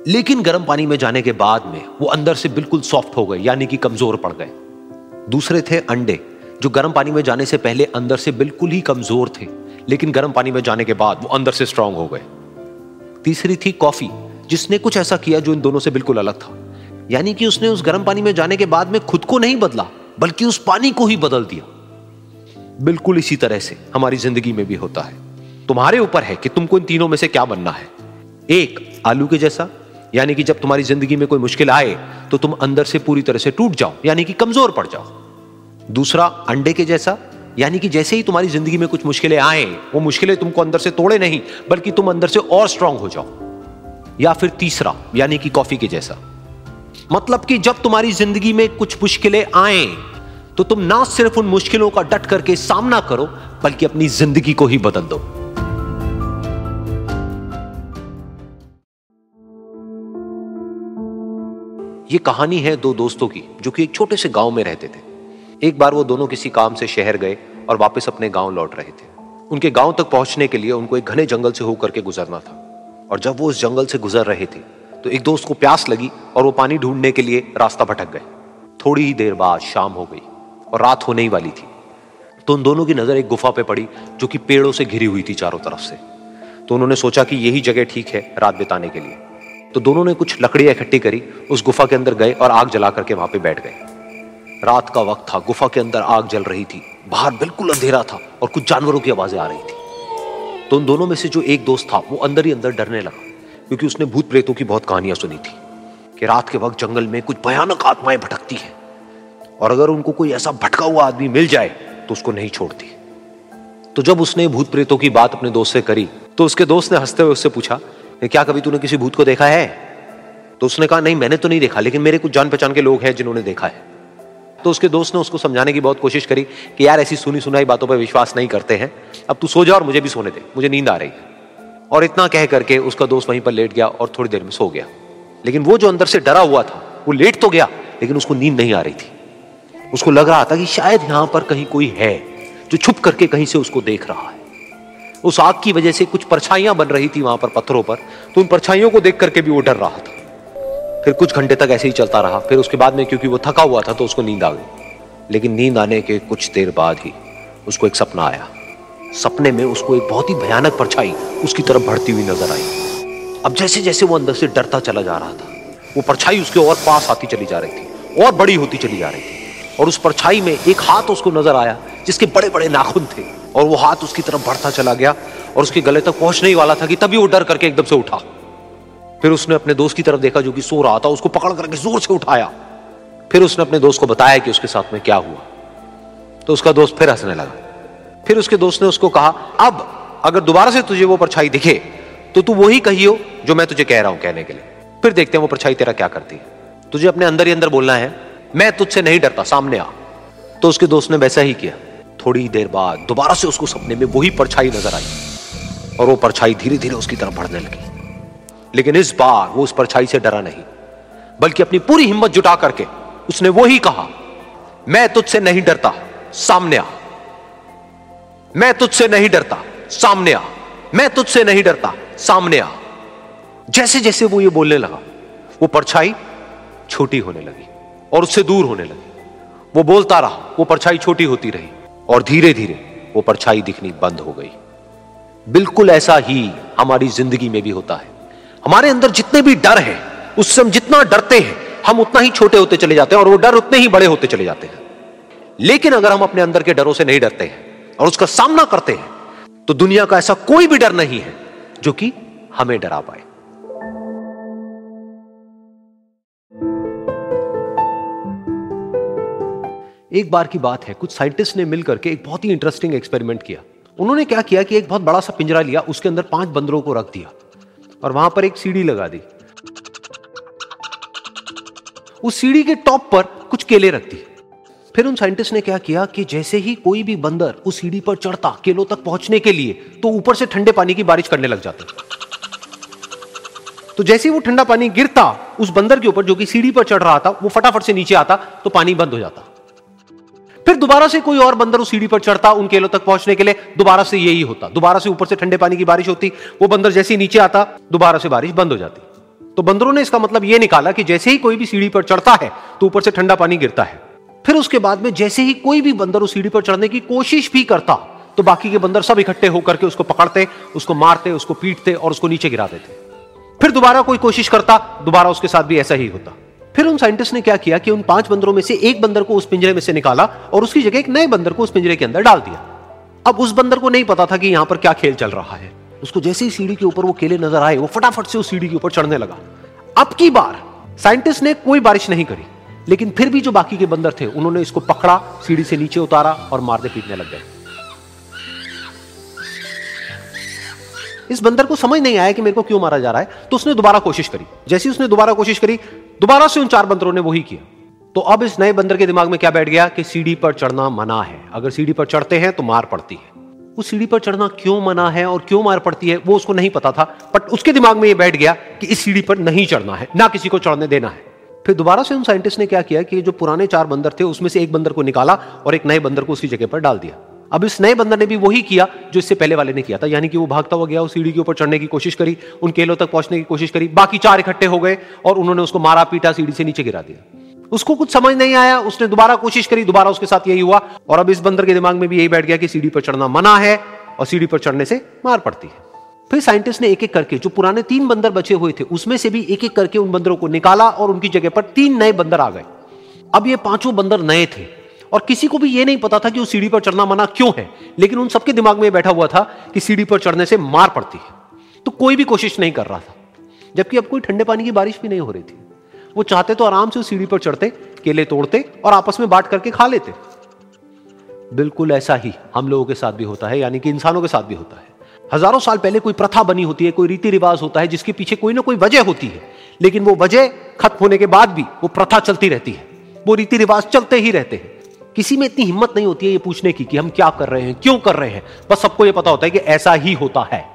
लेकिन गर्म पानी में जाने के बाद में वो अंदर से बिल्कुल सॉफ्ट हो गए, यानी कि कमज़ोर पड़ गए। दूसरे थे अंडे, जो गर्म पानी में जाने से पहले अंदर से बिल्कुल ही कमज़ोर थे, लेकिन गर्म पानी में जाने के बाद वो अंदर से स्ट्रांग हो गए। तीसरी थी कॉफ़ी जिसने कुछ ऐसा किया जो इन दोनों से बिल्कुल अलग था। यानी कि उसने उस गर्म पानी में जाने के बाद में खुद को नहीं बदला, बल्कि उस पानी को ही बदल दिया। बिल्कुल इसी तरह से हमारी ज़िंदगी में भी होता है। तुम्हारे ऊपर है कि तुमको इन तीनों में से क्या बनना है। एक, आलू के जैसा, यानी कि जब तुम्हारी ज़िंदगी में कोई मुश्किल आए तो तुम अंदर से पूरी तरह से टूट जाओ, यानी कि कमज़ोर पड़ जाओ। दूसरा अंडे के जैसा, यानी कि जैसे ही तुम्हारी ज़िंदगी में कुछ मुश्किलें आए, वो मुश्किलें तुमको अंदर से तोड़े नहीं, बल्कि तुम अंदर से और स्ट्रांग हो जाओ। या फिर तीसरा, यानी कि कॉफ़ी के जैसा। मतलब कि जब तुम्हारी ज़िंदगी में कुछ मुश्किलें आए तो तुम ना सिर्फ़ उन मुश्किलों का डट करके सामना करो, बल्कि अपनी ज़िंदगी को ही बदल दो। ये कहानी है दो दोस्तों की, जो कि एक छोटे से गाँव में रहते थे। एक बार वो दोनों किसी काम से शहर गए और वापस अपने गाँव लौट रहे थे। उनके गाँव तक पहुँचने के लिए उनको एक घने जंगल से होकर के गुजरना था। और जब वो उस जंगल से गुजर रहे थे तो एक दोस्त को प्यास लगी और वो पानी ढूँढने के लिए रास्ता भटक गए। थोड़ी ही देर बाद शाम हो गई और रात होने ही वाली थी। तो उन दोनों की नज़र एक गुफा पे पड़ी, जो कि पेड़ों से घिरी हुई थी चारों तरफ़ से। तो उन्होंने सोचा कि यही जगह ठीक है रात बिताने के लिए। तो दोनों ने कुछ लकड़ियाँ इकट्ठी करी, उस गुफा के अंदर गए और आग जला करके वहाँ पे बैठ गए। रात का वक्त था, गुफा के अंदर आग जल रही थी, बाहर बिल्कुल अंधेरा था और कुछ जानवरों की आवाज़ें आ रही थी। तो उन दोनों में से जो एक दोस्त था, वो अंदर ही अंदर डरने लगा, क्योंकि उसने भूत प्रेतों की बहुत कहानियाँ सुनी थी कि रात के वक्त जंगल में कुछ भयानक आत्माएँ भटकती हैं और अगर उनको कोई ऐसा भटका हुआ आदमी मिल जाए तो उसको नहीं छोड़ती। तो जब उसने भूत प्रेतों की बात अपने दोस्त से करी तो उसके दोस्त ने हँसते हुए उससे पूछा क्या कभी तूने किसी भूत को देखा है? तो उसने कहा, नहीं, मैंने तो नहीं देखा, लेकिन मेरे कुछ जान पहचान के लोग हैं जिन्होंने देखा है। तो उसके दोस्त ने उसको समझाने की बहुत कोशिश करी कि यार ऐसी सुनी सुनाई बातों पर विश्वास नहीं करते हैं। अब तू सो जा और मुझे भी सोने दे, मुझे नींद आ रही है। और इतना कह करके उसका दोस्त वहीं पर लेट गया और थोड़ी देर में सो गया। लेकिन वो जो अंदर से डरा हुआ था, वो लेट तो गया, लेकिन उसको नींद नहीं आ रही थी। उसको लग रहा था कि शायद यहाँ पर कहीं कोई है जो छुप करके कहीं से उसको देख रहा है। उस आग की वजह से कुछ परछाइयाँ बन रही थी वहाँ पर पत्थरों पर तो उन परछाइयों को देख करके भी वो डर रहा था। फिर कुछ घंटे तक ऐसे ही चलता रहा। फिर उसके बाद में क्योंकि वो थका हुआ था तो उसको नींद आ गई। लेकिन नींद आने के कुछ देर बाद ही उसको एक सपना आया। सपने में उसको एक बहुत ही भयानक परछाई उसकी तरफ़ बढ़ती हुई नज़र आई। अब जैसे जैसे वो अंदर से डरता चला जा रहा था, वो परछाई उसके और पास आती चली जा रही थी, और बड़ी होती चली जा रही थी। और उस परछाई में एक हाथ उसको नज़र आया, जिसके बड़े बड़े नाखून थे, और वो हाथ उसकी तरफ़ बढ़ता चला गया, और उसके गले तक पहुँचने ही वाला था कि तभी वो डर करके एकदम से उठा। फिर उसने अपने दोस्त की तरफ़ देखा जो कि सो रहा था, उसको पकड़ करके ज़ोर से उठाया। फिर उसने अपने दोस्त को बताया कि उसके साथ में क्या हुआ। तो उसका दोस्त फिर हंसने लगा। फिर उसके दोस्त ने उसको कहा, अब अगर दोबारा से तुझे वो परछाई दिखे तो तू वही कहियो जो मैं तुझे कह रहा हूँ कहने के लिए। फिर देखते हैं वो परछाई तेरा क्या करती है। तुझे अपने अंदर ही अंदर बोलना है, मैं तुझसे नहीं डरता, सामने आ। तो उसके दोस्त ने वैसा ही किया। थोड़ी देर बाद दोबारा से उसको सपने में वही परछाई नज़र आई और वो परछाई धीरे धीरे उसकी तरफ़ बढ़ने लगी। लेकिन इस बार वो उस परछाई से डरा नहीं, बल्कि अपनी पूरी हिम्मत जुटा करके उसने वो ही कहा, मैं तुझसे नहीं डरता, सामने आ। मैं तुझसे नहीं डरता, सामने आ। मैं तुझसे नहीं डरता, सामने आ। जैसे जैसे वो ये बोलने लगा, वो परछाई छोटी होने लगी और उससे दूर होने लगी। वो बोलता रहा, वो परछाई छोटी होती रही और धीरे धीरे वो परछाई दिखनी बंद हो गई। बिल्कुल ऐसा ही हमारी ज़िंदगी में भी होता है। हमारे अंदर जितने भी डर है, उससे हम जितना डरते हैं, हम उतना ही छोटे होते चले जाते हैं और वो डर उतने ही बड़े होते चले जाते हैं। लेकिन अगर हम अपने अंदर के डरों से नहीं डरते हैं और उसका सामना करते हैं तो दुनिया का ऐसा कोई भी डर नहीं है जो कि हमें डरा पाए। एक बार की बात है, कुछ साइंटिस्ट ने मिलकर के एक बहुत ही इंटरेस्टिंग एक्सपेरिमेंट किया। उन्होंने क्या किया कि एक बहुत बड़ा सा पिंजरा लिया, उसके अंदर पाँच बंदरों को रख दिया। और वहाँ पर एक सीढ़ी लगा दी। उस सीढ़ी के टॉप पर कुछ केले रख दी फिर उन साइंटिस्ट ने क्या किया कि जैसे ही कोई भी बंदर उस सीढ़ी पर चढ़ता केलों तक पहुँचने के लिए तो ऊपर से ठंडे पानी की बारिश करने लग जाते। तो जैसे ही वो ठंडा पानी गिरता, उस बंदर के ऊपर जो कि सीढ़ी पर चढ़ रहा था, वो फटाफट से नीचे आता तो पानी बंद हो जाता। फिर दोबारा से कोई और बंदर उस सीढ़ी पर चढ़ता उन केलों तक पहुँचने के लिए, दोबारा से यही होता। दोबारा से ऊपर से ठंडे पानी की बारिश होती, वो बंदर जैसे ही नीचे आता, दोबारा से बारिश बंद हो जाती। तो बंदरों ने इसका मतलब यह निकाला कि जैसे ही कोई भी सीढ़ी पर चढ़ता है तो ऊपर से ठंडा पानी गिरता है। फिर उसके बाद में जैसे ही कोई भी बंदर उस सीढ़ी पर चढ़ने की कोशिश भी करता तो बाकी के बंदर सब इकट्ठे होकर के उसको पकड़ते, उसको मारते, उसको पीटते और उसको नीचे गिरा देते। फिर दोबारा कोई कोशिश करता, दोबारा उसके साथ भी ऐसा ही होता। फिर उन साइंटिस्ट ने क्या किया कि उन पाँच बंदरों में से एक बंदर को उस पिंजरे में से निकाला और उसकी जगह एक नए बंदर को उस पिंजरे के अंदर डाल दिया। अब उस बंदर को नहीं पता था कि यहाँ पर क्या खेल चल रहा है। उसको जैसे ही सीढ़ी के ऊपर वो केले नज़र आए, वो फटाफट से उस सीढ़ी के ऊपर चढ़ने लगा। अब की बार साइंटिस्ट ने कोई बारिश नहीं करी, लेकिन फिर भी जो बाकी के बंदर थे, उन्होंने इसको पकड़ा, सीढ़ी से नीचे उतारा और मारने पीटने लग गए। इस बंदर को समझ नहीं आया कि मेरे को क्यों मारा जा रहा है तो उसने दोबारा कोशिश करी। जैसी उसने दोबारा कोशिश करी दोबारा से उन चार बंदरों ने वही किया। तो अब इस नए बंदर के दिमाग में क्या बैठ गया कि सीढ़ी पर चढ़ना मना है। अगर सीढ़ी पर चढ़ते हैं तो मार पड़ती है। उस सीढ़ी पर चढ़ना क्यों मना है और क्यों मार पड़ती है, वो उसको नहीं पता था, बट उसके दिमाग में ये बैठ गया कि इस सीढ़ी पर नहीं चढ़ना है, ना किसी को चढ़ने देना है। फिर दोबारा से उन साइंटिस्ट ने क्या किया कि जो पुराने चार बंदर थे, उसमें से एक बंदर को निकाला और एक नए बंदर को उसी जगह पर डाल दिया। अब इस नए बंदर ने भी वही किया जो इससे पहले वाले ने किया था। यानी कि वो भागता हुआ गया, उस सीढ़ी के ऊपर चढ़ने की कोशिश करी, उन केलों तक पहुँचने की कोशिश करी, बाकी चार इकट्ठे हो गए और उन्होंने उसको मारा, पीटा, सीढ़ी से नीचे गिरा दिया। उसको कुछ समझ नहीं आया, उसने दोबारा कोशिश करी, दोबारा उसके साथ यही हुआ और अब इस बंदर के दिमाग में भी यही बैठ गया कि सीढ़ी पर चढ़ना मना है और सीढ़ी पर चढ़ने से मार पड़ती है। फिर साइंटिस्ट ने एक एक करके, जो पुराने तीन बंदर बचे हुए थे, उसमें से भी एक एक करके उन बंदरों को निकाला और उनकी जगह पर तीन नए बंदर आ गए। अब ये पाँचों बंदर नए थे। और किसी को भी ये नहीं पता था कि उस सीढ़ी पर चढ़ना मना क्यों है। लेकिन उन सबके दिमाग में बैठा हुआ था कि सीढ़ी पर चढ़ने से मार पड़ती है। तो कोई भी कोशिश नहीं कर रहा था। जबकि अब कोई ठंडे पानी की बारिश भी नहीं हो रही थी। वो चाहते तो आराम से उस सीढ़ी पर चढ़ते, केले तोड़ते और आपस में बांट करके खा लेते। बिल्कुल ऐसा ही हम लोगों के साथ भी होता है, यानी कि इंसानों के साथ भी होता है। हज़ारों साल पहले कोई प्रथा बनी होती है, कोई रीति रिवाज होता है, जिसके पीछे कोई ना कोई वजह होती है। लेकिन वो वजह खत्म होने के बाद भी वो प्रथा चलती रहती है। वो रीति रिवाज चलते ही रहते हैं। किसी में इतनी हिम्मत नहीं होती है ये पूछने की कि हम क्या कर रहे हैं, क्यों कर रहे हैं। बस सबको ये पता होता है कि ऐसा ही होता है।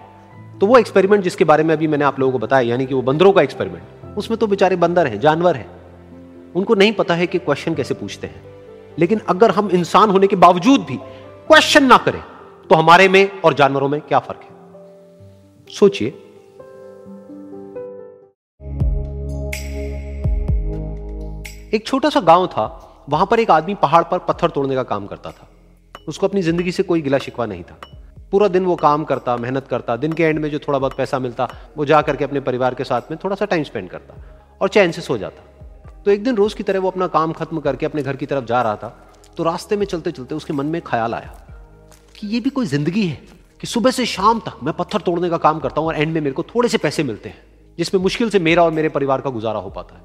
तो वो एक्सपेरिमेंट जिसके बारे में अभी मैंने आप लोगों को बताया, यानी कि वो बंदरों का एक्सपेरिमेंट उसमें तो बेचारे बंदर हैं, जानवर हैं। उनको नहीं पता है कि क्वेश्चन कैसे पूछते हैं। लेकिन अगर हम इंसान होने के बावजूद भी क्वेश्चन ना करें तो हमारे में और जानवरों में क्या फ़र्क है? सोचिए। एक छोटा सा गाँव था वहाँ पर एक आदमी पहाड़ पर पत्थर तोड़ने का काम करता था। उसको अपनी ज़िंदगी से कोई गिला शिकवा नहीं था। पूरा दिन वो काम करता, मेहनत करता, दिन के एंड में जो थोड़ा बहुत पैसा मिलता, वो जा करके अपने परिवार के साथ में थोड़ा सा टाइम स्पेंड करता और चैन से सो जाता। तो एक दिन रोज की तरह वो अपना काम खत्म करके अपने घर की तरफ़ जा रहा था तो रास्ते में चलते चलते उसके मन में ख्याल आया कि ये भी कोई ज़िंदगी है, कि सुबह से शाम तक मैं पत्थर तोड़ने का काम करता हूँ और एंड में मेरे को थोड़े से पैसे मिलते हैं, जिसमें मुश्किल से मेरा और मेरे परिवार का गुजारा हो पाता है।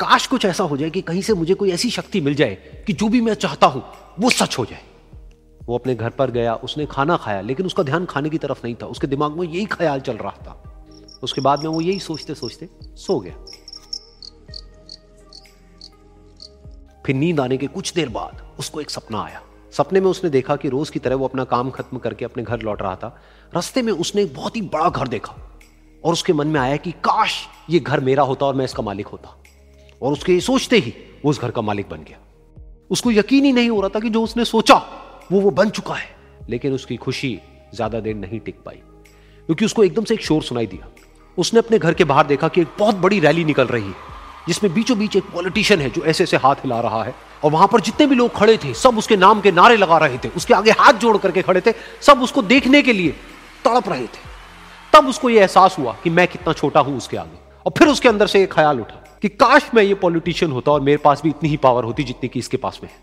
काश कुछ ऐसा हो जाए कि कहीं से मुझे कोई ऐसी शक्ति मिल जाए कि जो भी मैं चाहता हूँ, वो सच हो जाए। वो अपने घर पर गया, उसने खाना खाया, लेकिन उसका ध्यान खाने की तरफ़ नहीं था। उसके दिमाग में यही ख्याल चल रहा था। उसके बाद में वो यही सोचते सोचते सो गया। फिर नींद आने के कुछ देर बाद उसको एक सपना आया। सपने में उसने देखा कि रोज की तरह वो अपना काम खत्म करके अपने घर लौट रहा था। रास्ते में उसने एक बहुत ही बड़ा घर देखा और उसके मन में आया कि काश ये घर मेरा होता और मैं इसका मालिक होता। और उसके सोचते ही वो उस घर का मालिक बन गया। उसको यकीन ही नहीं हो रहा था कि जो उसने सोचा, वो वो बन चुका है। लेकिन उसकी खुशी ज़्यादा देर नहीं टिक पाई, क्योंकि उसको एकदम से एक शोर सुनाई दिया। उसने अपने घर के बाहर देखा कि एक बहुत बड़ी रैली निकल रही है, जिसमें बीचों बीच एक पॉलिटिशियन है जो ऐसे ऐसे हाथ हिला रहा है। और वहाँ पर जितने भी लोग खड़े थे, सब उसके नाम के नारे लगा रहे थे। उसके आगे हाथ जोड़ करके खड़े थे, सब उसको देखने के लिए तड़प रहे थे। तब उसको यह एहसास हुआ कि मैं कितना छोटा हूँ उसके आगे। और फिर उसके अंदर से एक ख्याल उठा। कि काश मैं ये पॉलिटिशियन होता और मेरे पास भी इतनी ही पावर होती जितनी कि इसके पास में है।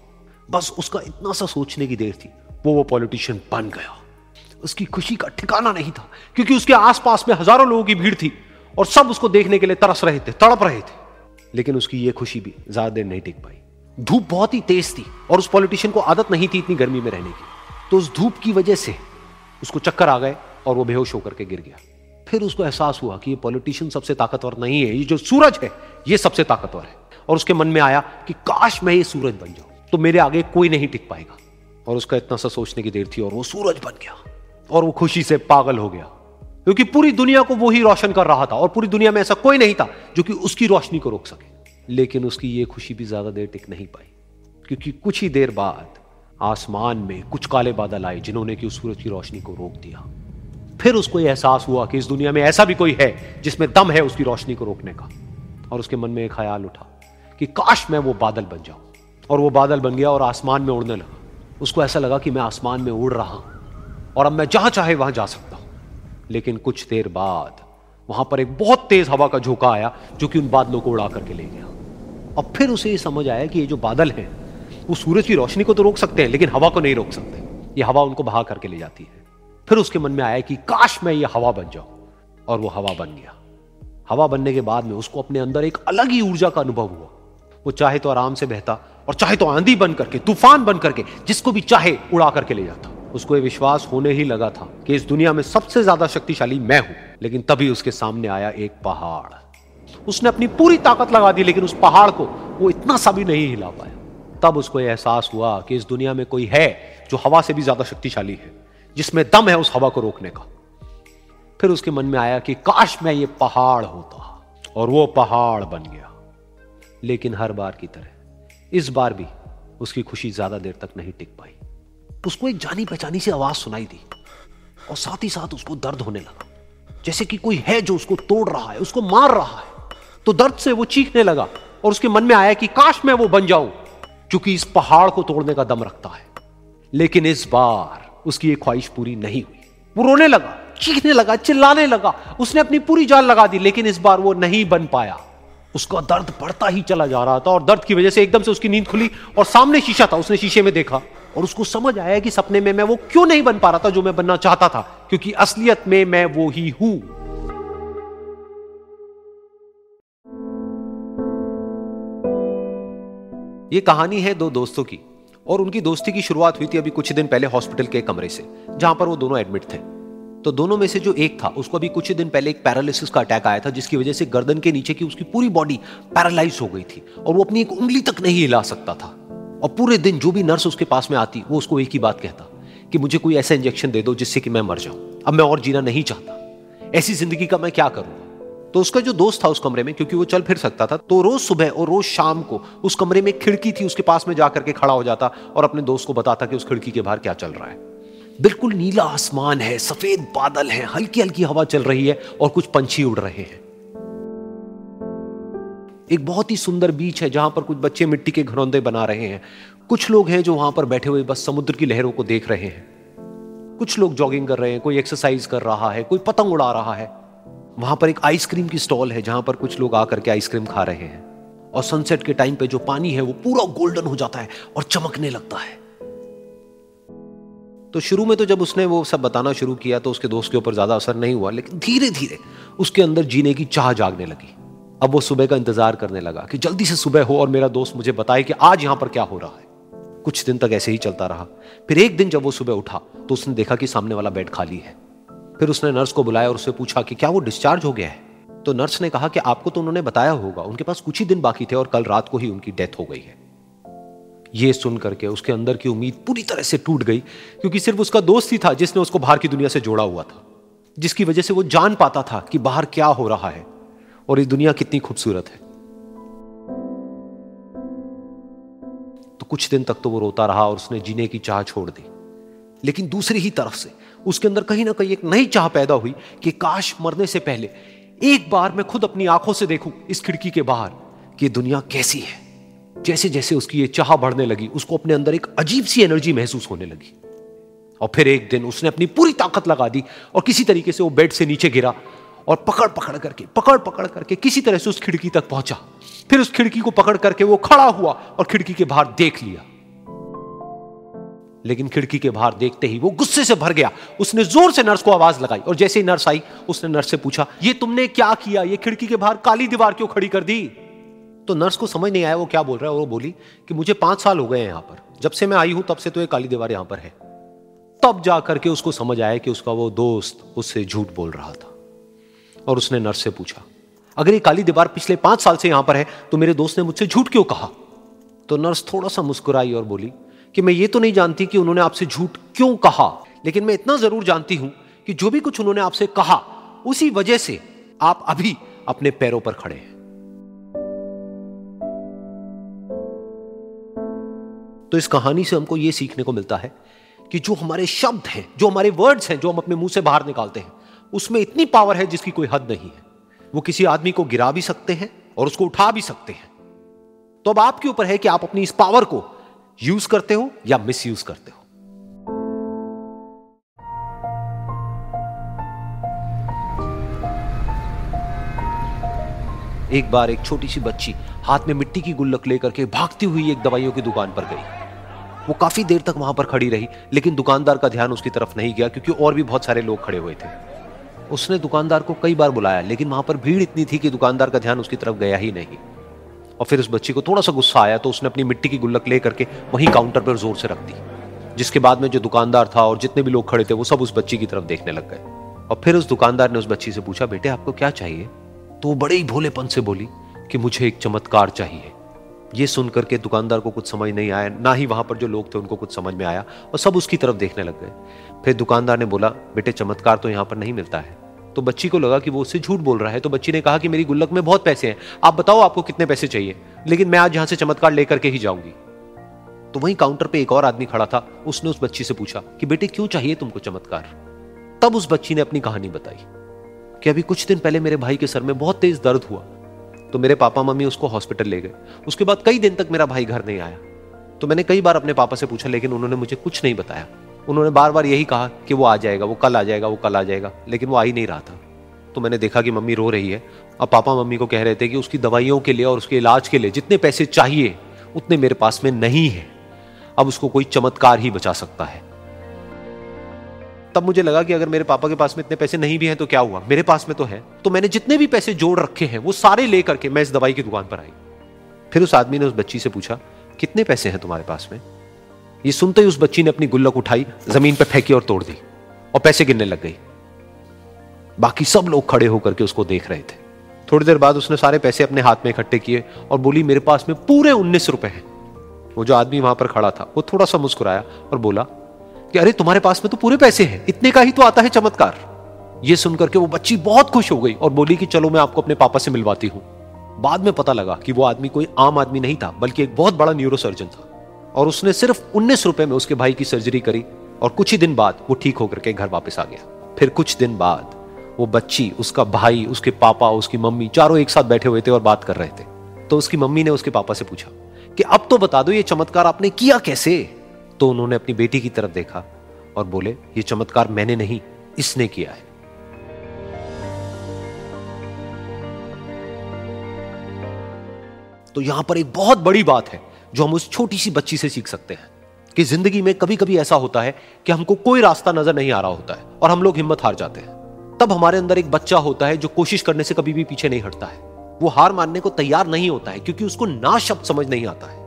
बस उसका इतना सा सोचने की देर थी, वो वो पॉलिटिशियन बन गया। उसकी खुशी का ठिकाना नहीं था, क्योंकि उसके आसपास में हज़ारों लोगों की भीड़ थी और सब उसको देखने के लिए तरस रहे थे, तड़प रहे थे। लेकिन उसकी ये खुशी भी ज़्यादा देर नहीं टिक पाई। धूप बहुत ही तेज थी और उस पॉलिटिशियन को आदत नहीं थी इतनी गर्मी में रहने की। तो उस धूप की वजह से उसको चक्कर आ गए और वो बेहोश होकर के गिर गया। फिर उसको एहसास हुआ कि ये पॉलिटिशियन सबसे ताकतवर नहीं है, ये जो सूरज है, ये सबसे ताकतवर है। और उसके मन में आया कि काश मैं ये सूरज बन जाऊँ तो मेरे आगे कोई नहीं टिक पाएगा। और उसका इतना सा सोचने की देर थी और वो सूरज बन गया और वो खुशी से पागल हो गया। क्योंकि पूरी दुनिया को वो ही रोशन कर रहा था और पूरी दुनिया में ऐसा कोई नहीं था जो कि उसकी रोशनी को रोक सके। लेकिन उसकी ये खुशी भी ज़्यादा देर टिक नहीं पाई, क्योंकि कुछ ही देर बाद आसमान में कुछ काले बादल आए जिन्होंने कि उस सूरज की रोशनी को रोक दिया। फिर उसको यह एहसास हुआ कि इस दुनिया में ऐसा भी कोई है जिसमें दम है उसकी रोशनी को रोकने का। और उसके मन में एक ख्याल उठा कि काश मैं वो बादल बन जाऊँ। और वो बादल बन गया और आसमान में उड़ने लगा। उसको ऐसा लगा कि मैं आसमान में उड़ रहा हूँ और अब मैं जहाँ चाहे वहाँ जा सकता हूँ। लेकिन कुछ देर बाद वहाँ पर एक बहुत तेज हवा का झोंका आया जो कि उन बादलों को उड़ा करके ले गया। और फिर उसे ये समझ आया कि ये जो बादल हैं, वो सूरज की रोशनी को तो रोक सकते हैं, लेकिन हवा को नहीं रोक सकते। ये हवा उनको बहा करके ले जाती है। फिर उसके मन में आया कि काश मैं ये हवा बन जाऊँ। और वो हवा बन गया। हवा बनने के बाद में उसको अपने अंदर एक अलग ही ऊर्जा का अनुभव हुआ। वो चाहे तो आराम से बहता और चाहे तो आंधी बन करके, तूफ़ान बन करके, जिसको भी चाहे उड़ा करके ले जाता। उसको ये विश्वास होने ही लगा था कि इस दुनिया में सबसे ज़्यादा शक्तिशाली मैं हूँ। लेकिन तभी उसके सामने आया एक पहाड़। उसने अपनी पूरी ताकत लगा दी, लेकिन उस पहाड़ को वो इतना सा भी नहीं हिला पाया। तब उसको एहसास हुआ कि इस दुनिया में कोई है जो हवा से भी ज़्यादा शक्तिशाली है। जिसमें दम है उस हवा को रोकने का। फिर उसके मन में आया कि काश मैं ये पहाड़ होता और वो पहाड़ बन गया। लेकिन हर बार की तरह, इस बार भी उसकी खुशी ज़्यादा देर तक नहीं टिक पाई। उसको एक जानी पहचानी सी आवाज़ सुनाई दी और साथ ही साथ उसको दर्द होने लगा। जैसे कि कोई है जो उसको तोड़ रहा है, उसको मार रहा है तो दर्द से वो चीखने लगा और उसके मन में आया कि काश मैं वो बन जाऊँ, क्योंकि इस पहाड़ को तोड़ने का दम रखता है। लेकिन इस बार उसकी एक ख्वाहिश पूरी नहीं हुई। वो रोने लगा, चीखने लगा, चिल्लाने लगा। उसने अपनी पूरी जान लगा दी, लेकिन इस बार वो नहीं बन पाया। उसका दर्द बढ़ता ही चला जा रहा था और दर्द की वजह से एकदम से उसकी नींद खुली और सामने शीशा था, उसने शीशे में देखा। और उसको समझ आया कि सपने में मैं वो क्यों नहीं बन पा रहा था जो मैं बनना चाहता था, क्योंकि असलियत में मैं वो ही हूँ। ये कहानी है दो दोस्तों की। और उनकी दोस्ती की शुरुआत हुई थी अभी कुछ दिन पहले हॉस्पिटल के कमरे से, जहाँ पर वो दोनों एडमिट थे। तो दोनों में से जो एक था, उसको अभी कुछ दिन पहले एक पैरालिसिस का अटैक आया था, जिसकी वजह से गर्दन के नीचे की उसकी पूरी बॉडी पैरालाइज हो गई थी और वो अपनी एक उंगली तक नहीं हिला सकता था। और पूरे दिन जो भी नर्स उसके पास में आती, वो उसको एक ही बात कहता कि मुझे कोई ऐसा इंजेक्शन दे दो जिससे कि मैं मर जाऊँ। अब मैं और जीना नहीं चाहता। ऐसी ज़िंदगी का मैं क्या करूँगा तो उसका जो दोस्त था उस कमरे में, क्योंकि वो चल फिर सकता था तो रोज सुबह और रोज शाम को उस कमरे में खिड़की थी, उसके पास में जाकर के खड़ा हो जाता और अपने दोस्त को बताता कि उस खिड़की के बाहर क्या चल रहा है। बिल्कुल नीला आसमान है, सफ़ेद बादल है हल्की हल्की हवा चल रही है और कुछ पंछी उड़ रहे हैं। एक बहुत ही सुंदर बीच है जहाँ पर कुछ बच्चे मिट्टी के घरौंदे बना रहे हैं। कुछ लोग हैं जो वहाँ पर बैठे हुए बस समुद्र की लहरों को देख रहे हैं। कुछ लोग जॉगिंग कर रहे हैं, कोई एक्सरसाइज कर रहा है, कोई पतंग उड़ा रहा है। वहाँ पर एक आइसक्रीम की स्टॉल है जहाँ पर कुछ लोग आकर के आइसक्रीम खा रहे हैं। और सनसेट के टाइम पे जो पानी है वो पूरा गोल्डन हो जाता है और चमकने लगता है। तो शुरू में तो जब उसने वो सब बताना शुरू किया तो उसके दोस्त के ऊपर ज़्यादा असर नहीं हुआ, लेकिन धीरे धीरे उसके अंदर जीने की चाह जागने लगी। अब वो सुबह का इंतज़ार करने लगा कि जल्दी से सुबह हो और मेरा दोस्त मुझे बताए कि आज यहाँ पर क्या हो रहा है। कुछ दिन तक ऐसे ही चलता रहा। फिर एक दिन जब वो सुबह उठा तो उसने देखा कि सामने वाला बेड खाली है। फिर उसने नर्स को बुलाया और उससे पूछा कि क्या वो डिस्चार्ज हो गया है? तो नर्स ने कहा कि आपको तो उन्होंने बताया होगा, उनके पास कुछ ही दिन बाकी थे और कल रात को ही उनकी डेथ हो गई है। ये सुन करके उसके अंदर की उम्मीद पूरी तरह से टूट गई, क्योंकि सिर्फ़ उसका दोस्त ही था जिसने उसको बाहर की दुनिया से जोड़ा हुआ था, जिसकी वजह से वो जान पाता था कि बाहर क्या हो रहा है और ये दुनिया कितनी खूबसूरत है। तो कुछ दिन तक तो वो रोता रहा और उसने जीने की चाह छोड़ दी, लेकिन दूसरी ही तरफ़ से उसके अंदर कहीं ना कहीं एक नई चाह पैदा हुई कि काश मरने से पहले एक बार मैं खुद अपनी आँखों से देखूँ इस खिड़की के बाहर कि दुनिया कैसी है। जैसे जैसे उसकी ये चाह बढ़ने लगी, उसको अपने अंदर एक अजीब सी एनर्जी महसूस होने लगी। और फिर एक दिन उसने अपनी पूरी ताकत लगा दी और किसी तरीके से वो बेड से नीचे गिरा और पकड़ पकड़ करके पकड़ पकड़ करके किसी तरह से उस खिड़की तक पहुँचा। फिर उस खिड़की को पकड़ करके वो खड़ा हुआ और खिड़की के बाहर देख लिया। लेकिन खिड़की के बाहर देखते ही वो गुस्से से भर गया। उसने ज़ोर से नर्स को आवाज़ लगाई और जैसे ही नर्स आई, उसने नर्स से पूछा, ये तुमने क्या किया? ये खिड़की के बाहर काली दीवार क्यों खड़ी कर दी? तो नर्स को समझ नहीं आया वो क्या बोल रहा है और वो बोली कि मुझे पाँच साल हो गए हैं यहाँ पर। जब से मैं आई हूँ, तब से तो ये काली दीवार यहाँ पर है। तब जाकर के उसको समझ आया कि उसका वो दोस्त उससे झूठ बोल रहा था। और उसने नर्स से पूछा, अगर ये काली दीवार पिछले पाँच साल से यहाँ पर है तो मेरे दोस्त ने मुझसे झूठ क्यों कहा? तो नर्स थोड़ा सा मुस्कुराई और बोली कि मैं ये तो नहीं जानती कि उन्होंने आपसे झूठ क्यों कहा। लेकिन मैं इतना ज़रूर जानती हूँ कि जो भी कुछ उन्होंने आपसे कहा, उसी वजह से आप अभी अपने पैरों पर खड़े हैं। तो इस कहानी से हमको यह सीखने को मिलता है कि जो हमारे शब्द हैं, जो हमारे वर्ड्स हैं, जो हम अपने मुँह से बाहर निकालते हैं, उसमें इतनी पावर है जिसकी कोई हद नहीं है। वो किसी आदमी को गिरा भी सकते हैं और उसको उठा भी सकते हैं। तो अब आपके ऊपर है कि आप अपनी इस पावर को यूज़ करते हो या मिस यूज़ करते हो? एक बार एक छोटी सी बच्ची हाथ में मिट्टी की गुल्लक लेकर के भागती हुई एक दवाइयों की दुकान पर गई। वो काफ़ी देर तक वहाँ पर खड़ी रही, लेकिन दुकानदार का ध्यान उसकी तरफ़ नहीं गया क्योंकि और भी बहुत सारे लोग खड़े हुए थे। उसने दुकानदार को कई बार बुलाया, लेकिन वहाँ पर भीड़ इतनी थी कि दुकानदार का ध्यान उसकी तरफ़ गया ही नहीं। और फिर उस बच्ची को थोड़ा सा गुस्सा आया तो उसने अपनी मिट्टी की गुल्लक ले करके वहीं काउंटर पर ज़ोर से रख दी। जिसके बाद में जो दुकानदार था और जितने भी लोग खड़े थे, वो सब उस बच्ची की तरफ़ देखने लग गए। और फिर उस दुकानदार ने उस बच्ची से पूछा, बेटे, आपको क्या चाहिए? तो वो बड़े ही भोलेपन से बोली कि, मुझे एक चमत्कार चाहिए। ये सुन करके दुकानदार को कुछ समझ नहीं आया, ना ही वहाँ पर जो लोग थे उनको कुछ समझ में आया और सब उसकी तरफ़ देखने लग गए। फिर दुकानदार ने बोला, बेटे, चमत्कार तो यहाँ पर नहीं मिलता है। तो बच्ची को लगा कि वो उससे झूठ बोल रहा है तो बच्ची ने कहा कि मेरी गुल्लक में बहुत पैसे हैं। आप बताओ आपको कितने पैसे चाहिए। लेकिन मैं आज यहाँ से चमत्कार लेकर के ही जाऊँगी। तो वहीं काउंटर पे एक और आदमी खड़ा था। उसने उस बच्ची से पूछा कि बेटे क्यों चाहिए तुमको चमत्कार? तब उस बच्ची ने अपनी कहानी बताई कि अभी कुछ दिन पहले मेरे भाई के सर में बहुत तेज दर्द हुआ। तो मेरे पापा मम्मी उसको हॉस्पिटल ले गए। उसके बाद कई दिन तक मेरा भाई घर नहीं आया। तो मैंने कई बार अपने पापा से पूछा, लेकिन उन्होंने मुझे कुछ नहीं बताया। उन्होंने बार बार यही कहा कि वो आ जाएगा, वो कल आ जाएगा, वो कल आ जाएगा, लेकिन वो आ ही नहीं रहा था। तो मैंने देखा कि मम्मी रो रही है। अब पापा मम्मी को कह रहे थे कि उसकी दवाइयों के लिए और उसके इलाज के लिए जितने पैसे चाहिए, उतने मेरे पास में नहीं है। अब उसको कोई चमत्कार ही बचा सकता है। तब मुझे लगा कि अगर मेरे पापा के पास में इतने पैसे नहीं भी हैं तो क्या हुआ? मेरे पास में तो है। तो मैंने जितने भी पैसे जोड़ रखे हैं, वो सारे लेकर के मैं इस दवाई की दुकान पर आई। फिर उस आदमी ने उस बच्ची से पूछा, कितने पैसे हैं तुम्हारे पास में? ये सुनते ही उस बच्ची ने अपनी गुल्लक उठाई, ज़मीन पर फेंकी और तोड़ दी और पैसे गिनने लग गई। बाकी सब लोग खड़े होकर के उसको देख रहे थे। थोड़ी देर बाद उसने सारे पैसे अपने हाथ में इकट्ठे किए और बोली, मेरे पास में पूरे उन्नीस रुपए हैं। वो जो आदमी वहाँ पर खड़ा था, वो थोड़ा सा मुस्कुराया और बोला, कि अरे, तुम्हारे पास में तो पूरे पैसे हैं, इतने का ही तो आता है चमत्कार। ये सुनकर के वो बच्ची बहुत खुश हो गई और बोली कि, चलो, मैं आपको अपने पापा से मिलवाती हूँ। बाद में पता लगा कि वो आदमी कोई आम आदमी नहीं था, बल्कि एक बहुत बड़ा न्यूरो सर्जन था। और उसने सिर्फ़ उन्नीस रुपए में उसके भाई की सर्जरी करी और कुछ ही दिन बाद वो ठीक होकर के घर वापस आ गया। फिर कुछ दिन बाद वो बच्ची, उसका भाई, उसके पापा, उसकी मम्मी चारों एक साथ बैठे हुए थे और बात कर रहे थे। तो उसकी मम्मी ने उसके पापा से पूछा कि अब तो बता दो ये चमत्कार आपने किया कैसे? तो उन्होंने अपनी बेटी की तरफ़ देखा और बोले, ये चमत्कार मैंने नहीं, इसने किया है। तो यहाँ पर एक बहुत बड़ी बात है जो हम उस छोटी सी बच्ची से सीख सकते हैं, कि ज़िंदगी में कभी कभी ऐसा होता है कि हमको कोई रास्ता नज़र नहीं आ रहा होता है और हम लोग हिम्मत हार जाते हैं। तब हमारे अंदर एक बच्चा होता है जो कोशिश करने से कभी भी पीछे नहीं हटता है। वो हार मानने को तैयार नहीं होता है, क्योंकि उसको ना शब्द समझ नहीं आता है।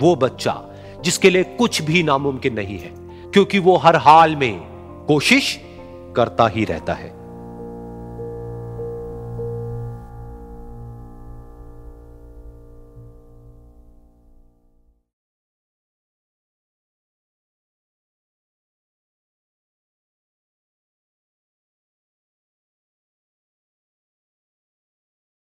वो बच्चा, जिसके लिए कुछ भी नामुमकिन नहीं है, क्योंकि वो हर हाल में कोशिश करता ही रहता है।